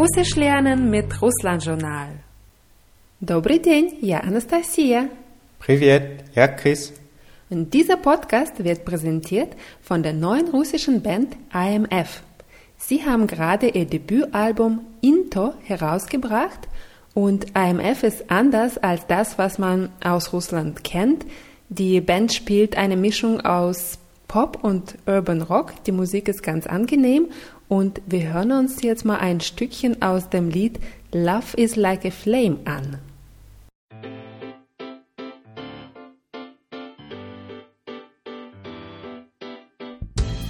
Russisch lernen mit Russland-Journal. Добрый день, я Anastasia. Привет, я Chris. Und dieser Podcast wird präsentiert von der neuen russischen Band IMF. Sie haben gerade ihr Debütalbum Into herausgebracht und IMF ist anders als das, was man aus Russland kennt. Die Band spielt eine Mischung aus Pop und Urban Rock. Die Musik ist ganz angenehm und wir hören uns jetzt mal ein Stückchen aus dem Lied Love is Like a Flame an.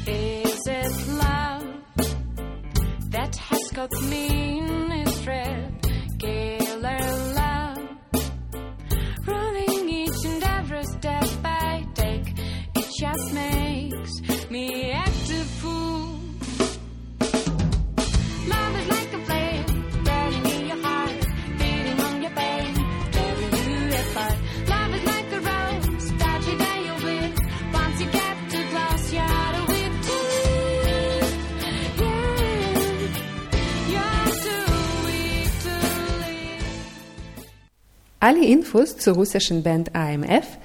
Is it love that has got me in its thread? Killer love, running each and every step I take. It just makes me Alle Infos zur russischen Band AMF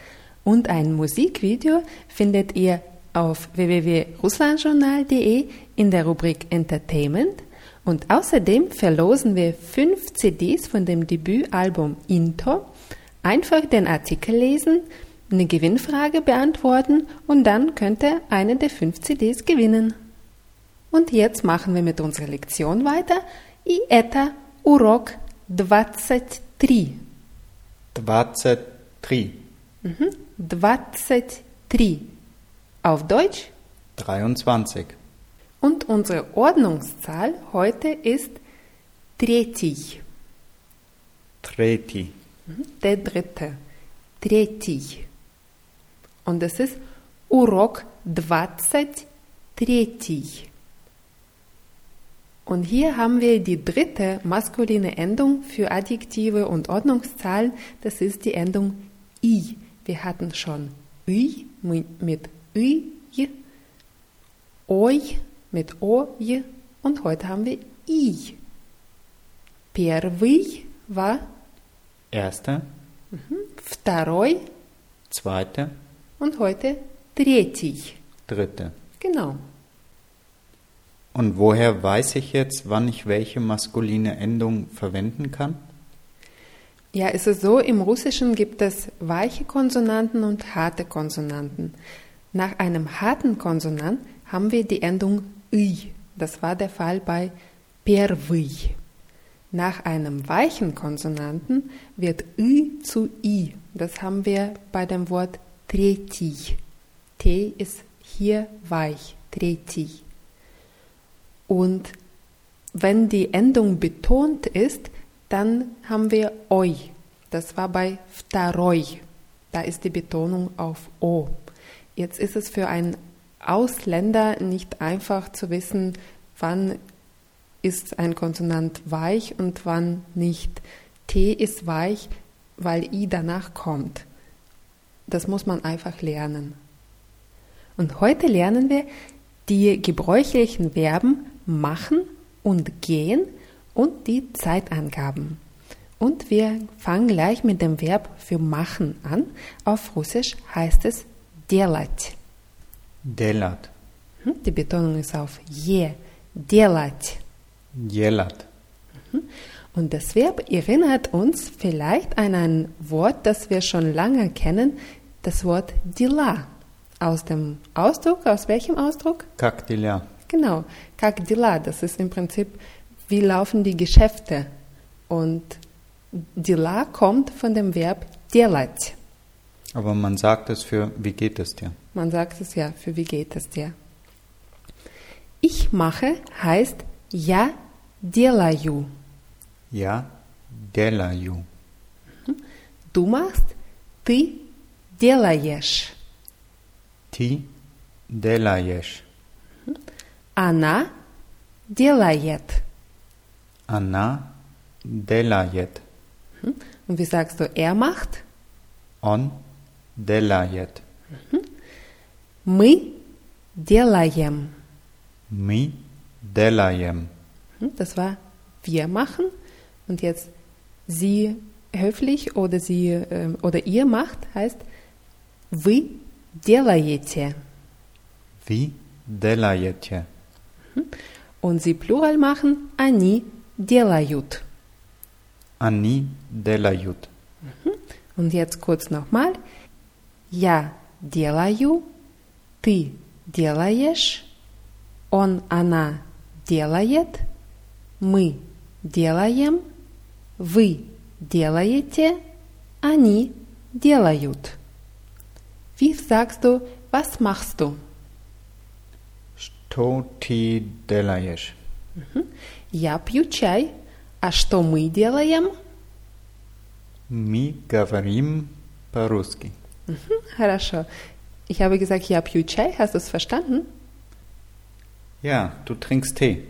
und ein Musikvideo findet ihr auf www.russlandjournal.de in der Rubrik Entertainment und außerdem verlosen wir fünf CDs von dem Debütalbum Into. Einfach den Artikel lesen, eine Gewinnfrage beantworten und dann könnt ihr eine der fünf CDs gewinnen. Und jetzt machen wir mit unserer Lektion weiter. И это урок 23. 23. 23. Auf Deutsch. 23. Und unsere Ordnungszahl heute ist третий. Treti. Der dritte. Третий. Und das ist Урок 23. Und hier haben wir die dritte maskuline Endung für Adjektive und Ordnungszahlen. Das ist die Endung i. Wir hatten schon i mit ü, oi mit oj und heute haben wir i. Первый war Erste, второй zweite, und heute третий. dritte. Genau. Und woher weiß ich jetzt, wann ich welche maskuline Endung verwenden kann? Ja, es ist so, im Russischen gibt es weiche Konsonanten und harte Konsonanten. Nach einem harten Konsonant haben wir die Endung i. Das war der Fall bei первый. Nach einem weichen Konsonanten wird i zu i. Das haben wir bei dem Wort третий. T ist hier weich, третий. Und wenn die Endung betont ist, dann haben wir oi. Das war bei vtaroi. Da ist die Betonung auf o. Jetzt ist es für einen Ausländer nicht einfach zu wissen, wann ist ein Konsonant weich und wann nicht. T ist weich, weil I danach kommt. Das muss man einfach lernen. Und heute lernen wir die gebräuchlichen Verben machen und gehen und die Zeitangaben. Und wir fangen gleich mit dem Verb für machen an. Auf Russisch heißt es делать. Delat. Hm, Die Betonung ist auf je, делать. Jelat. Und das Verb erinnert uns vielleicht an ein Wort, das wir schon lange kennen, das Wort дела. Aus dem Ausdruck, aus welchem Ausdruck? Как дела? Genau, как дела, das ist im Prinzip, wie laufen die Geschäfte. Und дела kommt von dem Verb делать. Aber man sagt es für, wie geht es dir? Man sagt es ja, für wie geht es dir? Ich mache heißt я делаю. Ja, делаю. Du machst, ты делаешь. Ти делаешь. Она делает. Она делает. Und wie sagst du, er macht? Он делает. Мы делаем. Мы делаем. Das war wir machen. Und jetzt sie höflich oder sie ähm, oder ihr macht heißt вы делаете. Wie делаете? Und sie plural machen они делают. Они делают. Und jetzt kurz nochmal. Я делаю, ты делаешь, он, она делает, мы делаем, вы делаете, они делают. Wie sagst du, was machst du? Что ты делаешь? Я пью чай. А что мы делаем? Мы говорим по-русски. Хорошо. Ich habe gesagt, я пью чай. Hast du es verstanden? Ja, du trinkst Tee.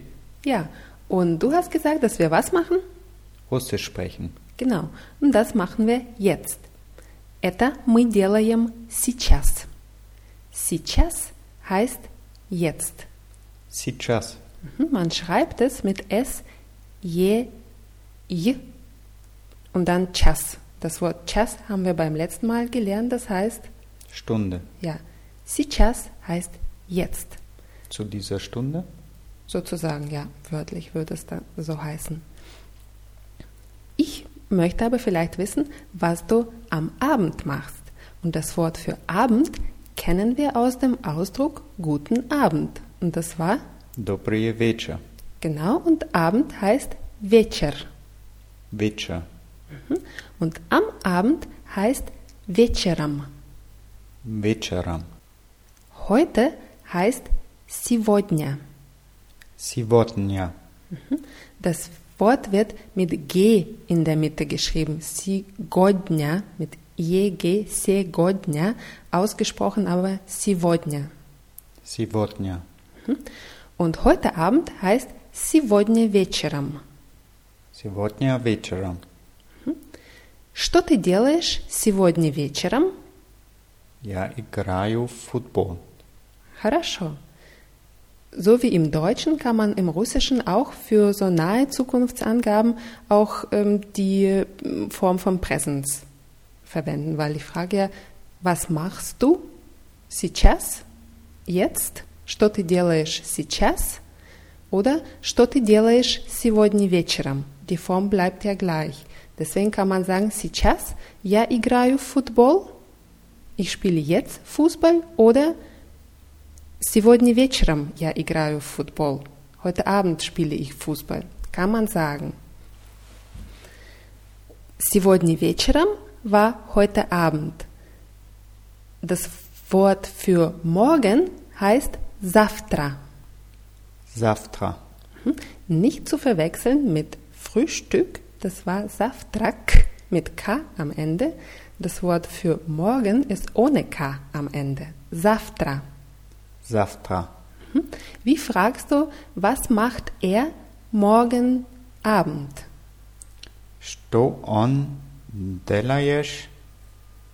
Ja. Und du hast gesagt, dass wir was machen? Russisch sprechen. Genau. Und das machen wir jetzt. Это мы делаем сейчас. Сейчас heißt jetzt. Сейчас. Mhm, Man schreibt es mit S, je, j und dann час. Das Wort час haben wir beim letzten Mal gelernt. Das heißt, Stunde. ja, сейчас heißt jetzt. Zu dieser Stunde? Sozusagen, ja, wörtlich würde es dann so heißen. Ich möchte aber vielleicht wissen, was du am Abend machst. Und das Wort für Abend kennen wir aus dem Ausdruck guten Abend. Und das war Добрый вечер. genau und Abend heißt вечер. Вечер. Und am Abend heißt вечером. Вечером. Heute heißt сегодня. Сегодня. Das Wort wird mit G in der Mitte geschrieben. Сегодня mit EG, сегодня, ausgesprochen aber сегодня. Сегодня. Und heute Abend heißt сегодня вечером. Сегодня вечером. Что ты делаешь сегодня вечером? Я играю в футбол. Хорошо. So wie im Deutschen kann man im Russischen auch für so nahe Zukunftsangaben auch ähm, die ähm, Form von Präsens verwenden, weil ich frage ja, was machst du? Сейчас? Jetzt? Что ты делаешь сейчас? Oder что ты делаешь сегодня вечером? Die Form bleibt ja gleich. Deswegen kann man sagen, сейчас я играю в футбол. Ich spiele jetzt Fußball oder Сегодня вечером я играю в футбол. Heute Abend spiele ich Fußball. Kann man sagen. Сегодня вечером war heute Abend. Das Wort für morgen heißt завтра. Завтра. Nicht zu verwechseln mit Frühstück, das war Saftrak mit K am Ende. Das Wort für morgen ist ohne K am Ende. Завтра. Завтра. Wie fragst du, was macht er morgen Abend? Что он делаешь?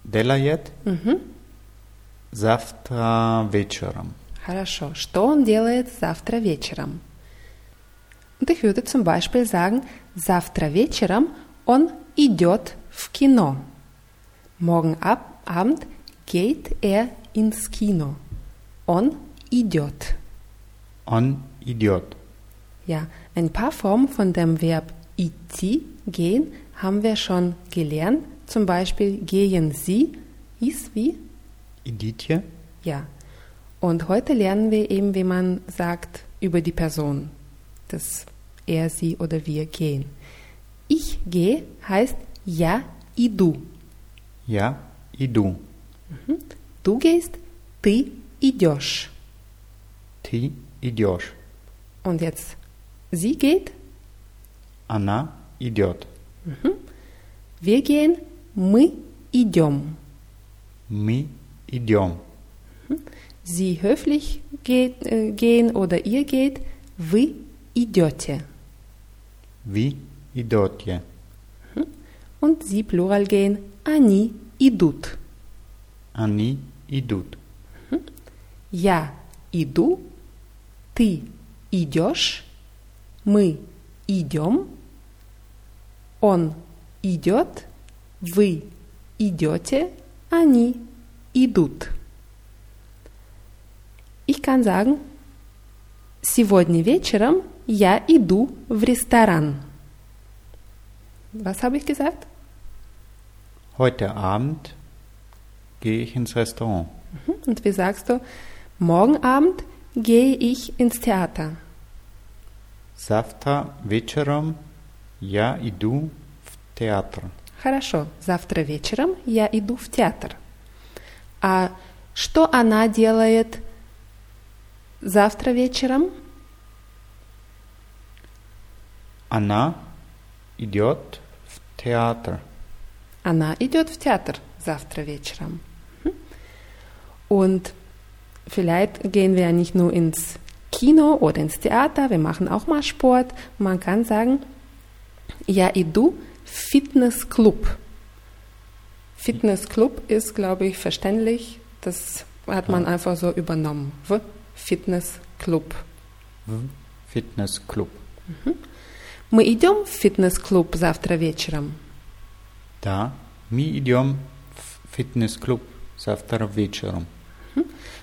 Делает? Завтра вечером. Хорошо. Что он делает завтра вечером? Und ich würde zum Beispiel sagen, завтра вечером он идет в кино. Morgen ab Abend geht er ins Kino. Он идет. Он идет. Ja, ein paar Formen von dem Verb идти, gehen, haben wir schon gelernt. Zum Beispiel gehen Sie hieß wie? Идите. Ja. Und heute lernen wir eben, wie man sagt über die Person, dass er, sie oder wir gehen. Ich gehe heißt ja, иду. Я иду. Du gehst, ты идешь. Ты идешь. Und jetzt sie geht, Она идет. wir gehen, мы идем. Мы идем. Sie höflich geht, äh, gehen oder ihr geht, вы идете. Вы идете. Und sie plural gehen, они идут. Они идут. Я иду, ты идешь, мы идем, он идет, вы идете, они идут. Ich kann sagen, сегодня вечером я иду в ресторан. Was habe ich gesagt? Heute Abend gehe ich ins Restaurant. Mhm. Und wie sagst du, morgen Abend gehe ich ins Theater. Завтра вечером я иду в театр. Хорошо, завтра вечером я иду в театр. А что она делает завтра вечером? Она идет в театр. Она идет в театр завтра вечером. Mhm. Und vielleicht gehen wir ja nicht nur ins Kino oder ins Theater, wir machen auch mal Sport. Man kann sagen, я иду в Fitnessclub. Fitnessclub ist, glaube ich, verständlich. Das hat man einfach so übernommen. Fitnessclub. В фитнес-клуб. Мы идем в фитнес-клуб завтра вечером. Да, мы идем в фитнес-клуб завтра вечером.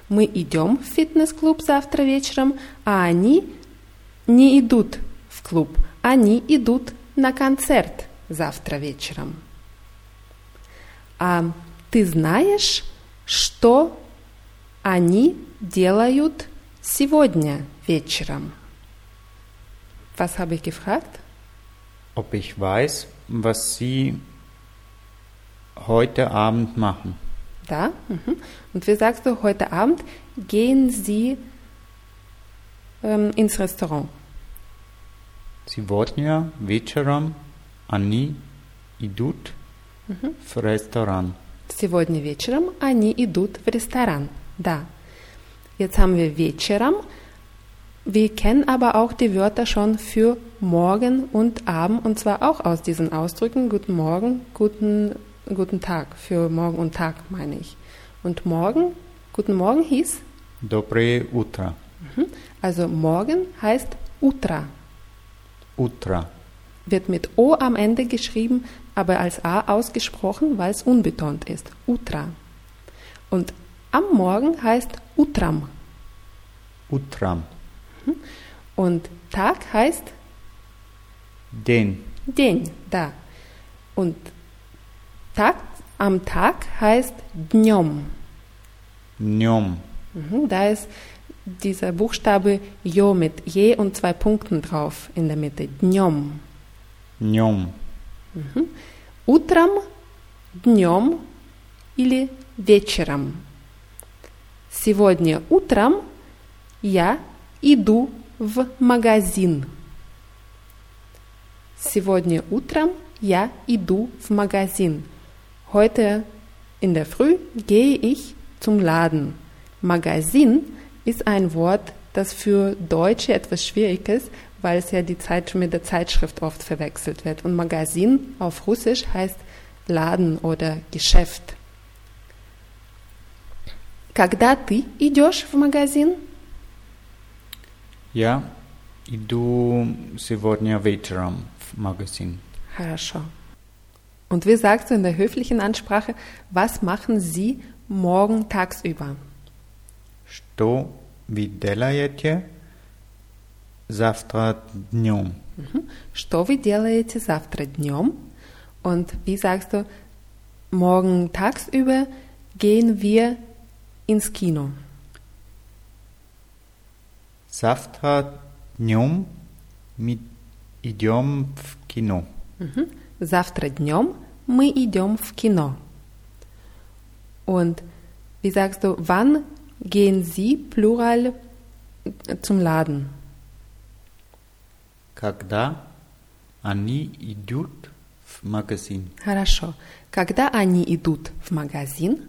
Мы идем в фитнес-клуб завтра вечером, а они не идут в клуб. Они идут на концерт завтра вечером. А ты знаешь, что они делают сегодня вечером? Was habe ich gefragt? Ob ich weiß, was Sie heute Abend machen? Da. Mhm. Und wie sagst du, heute Abend gehen Sie ähm, ins Restaurant. Сегодня вечером они идут в ресторан. Сегодня вечером они идут в ресторан. Da. Jetzt haben wir вечером. Wir kennen aber auch die Wörter schon für morgen und Abend und zwar auch aus diesen Ausdrücken. Guten Morgen, guten, guten Tag. Für morgen und Tag meine ich. Und morgen, guten Morgen hieß, Доброе утро. also morgen heißt Utra. Утро. Wird mit O am Ende geschrieben, aber als A ausgesprochen, weil es unbetont ist. Utra. Und am Morgen heißt Utram. Утром. Und Tag heißt День. День, da. Und Tag, am Tag heißt Dnем. Днем. Mhm, da ist dieser Buchstabe Jo mit je und zwei Punkten drauf in der Mitte. Dnем. Днем. Утром, днем или вечером. Сегодня утром я иду в магазин. Сегодня утром я иду в магазин. Heute in der Früh gehe ich zum Laden. Magazin ist ein Wort, das für Deutsche etwas schwierig ist, weil es ja die Zeit mit der Zeitschrift oft verwechselt wird. Und Magazin auf Russisch heißt Laden oder Geschäft. Когда ты идешь в магазин? Я иду сегодня вечером в магазин. Хорошо. Und wie sagst du in der höflichen Ansprache, was machen Sie morgen tagsüber? Что вы делаете завтра днем? Что вы делаете завтра днем? Und wie sagst du, morgen tagsüber gehen wir ins Kino? Завтра днем мы идем в кино. Mhm. Завтра днем мы идем в кино. Und wie sagst du, wann gehen Sie, Plural, zum Laden? Когда они идут в магазин? Хорошо. Когда они идут в магазин?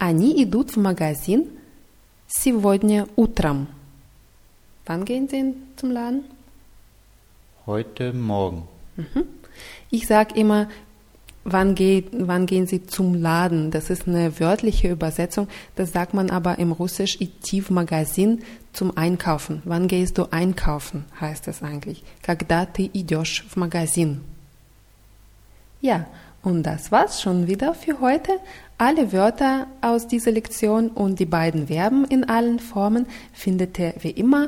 Они идут в магазин сегодня утром. Wann gehen Sie zum Laden? Heute Morgen. Ich sage immer, wann, geht, wann gehen Sie zum Laden? Das ist eine wörtliche Übersetzung. Das sagt man aber im Russisch Itiv Magazin zum Einkaufen. Wann gehst du einkaufen, heißt es eigentlich. Когда ты идешь в магазин. Ja, und das war's schon wieder für heute. Alle Wörter aus dieser Lektion und die beiden Verben in allen Formen findet ihr wie immer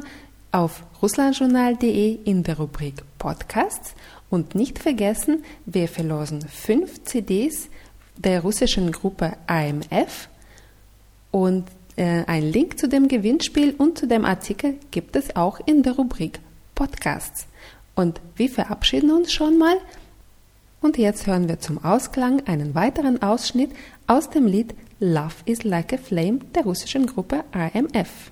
auf russlandjournal.de in der Rubrik Podcasts und nicht vergessen, wir verlosen fünf CDs der russischen Gruppe AMF und äh, ein Link zu dem Gewinnspiel und zu dem Artikel gibt es auch in der Rubrik Podcasts. Und wir verabschieden uns schon mal. Und jetzt hören wir zum Ausklang einen weiteren Ausschnitt aus dem Lied Love is Like a Flame der russischen Gruppe AMF.